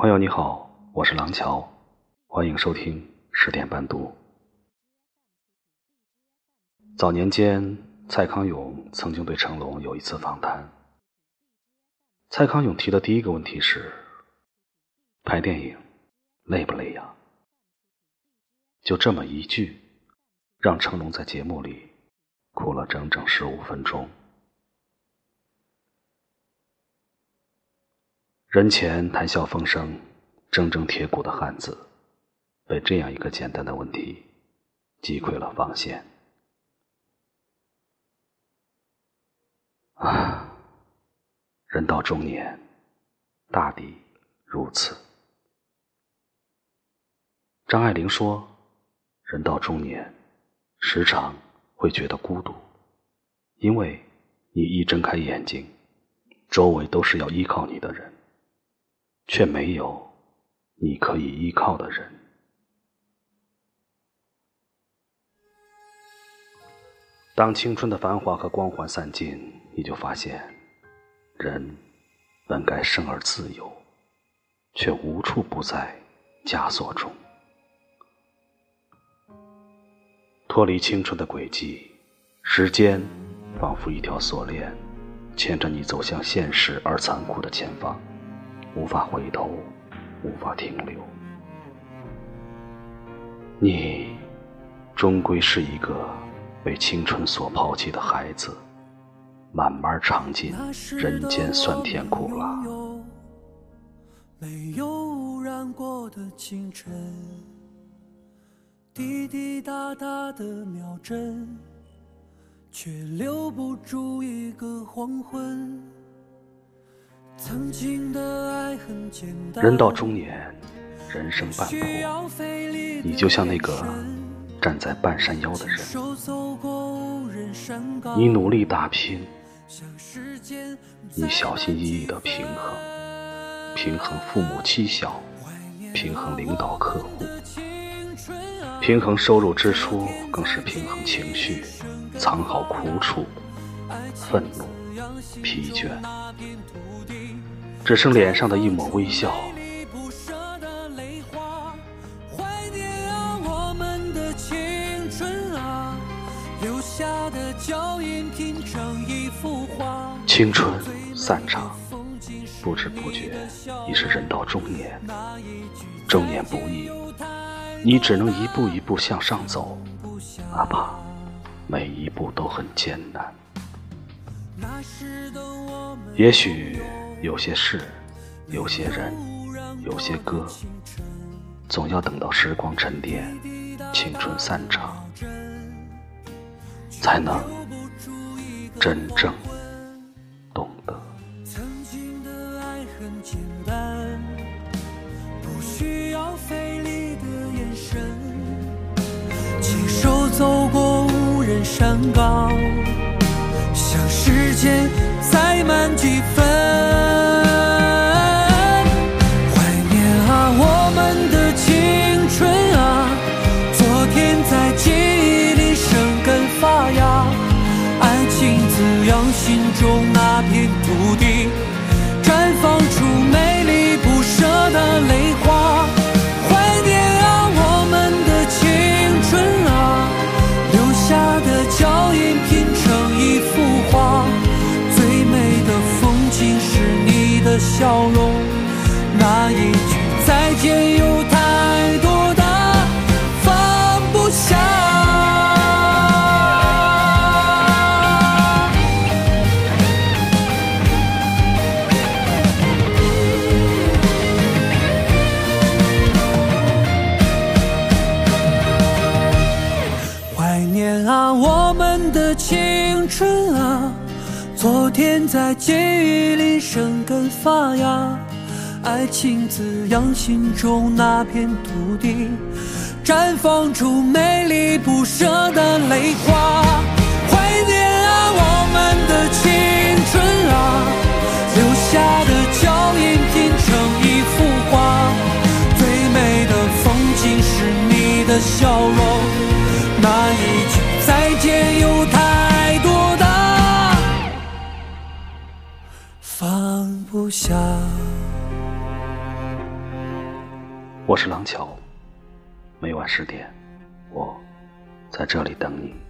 朋友你好，我是廊桥，欢迎收听十点半读。早年间，蔡康永曾经对成龙有一次访谈。蔡康永提的第一个问题是：拍电影累不累呀？就这么一句，让成龙在节目里哭了整整十五分钟。人前谈笑风生、铮铮铁骨的汉子，被这样一个简单的问题击溃了防线。啊，人到中年，大抵如此。张爱玲说：“人到中年，时常会觉得孤独，因为你一睁开眼睛，周围都是要依靠你的人。”却没有你可以依靠的人。当青春的繁华和光环散尽，你就发现，人本该生而自由，却无处不在枷锁中。脱离青春的轨迹，时间仿佛一条锁链，牵着你走向现实而残酷的前方。无法回头，无法停留。你终归是一个被青春所抛弃的孩子，慢慢尝尽人间酸甜苦辣。没有污染过的清晨，滴滴答答的秒针，却留不住一个黄昏。人到中年，人生半坡，你就像那个站在半山腰的人，你努力打拼，你小心翼翼的平衡，平衡父母妻小，平衡领导客户，平衡收入支出，更是平衡情绪，藏好苦楚，愤怒，疲倦。只剩脸上的一抹微笑。青春散场，不知不觉已是人到中年。中年不易，你只能一步一步向上走，哪怕每一步都很艰难。也许。有些事，有些人，有些歌，总要等到时光沉淀，青春散场，才能真正懂得。曾经的爱很简单，不需要费力的眼神，亲手走过无人山岗，向时间塞满几分。心中那片土地绽放出美丽不舍的泪花。啊，我们的青春啊。昨天在记忆里生根发芽，爱情滋养心中那片土地，绽放出美丽不舍的泪花。怀念啊，我们的青春啊，留下的脚印拼成一幅画，最美的风景是你的笑容，那一家。我是廊桥每晚十点我在这里等你。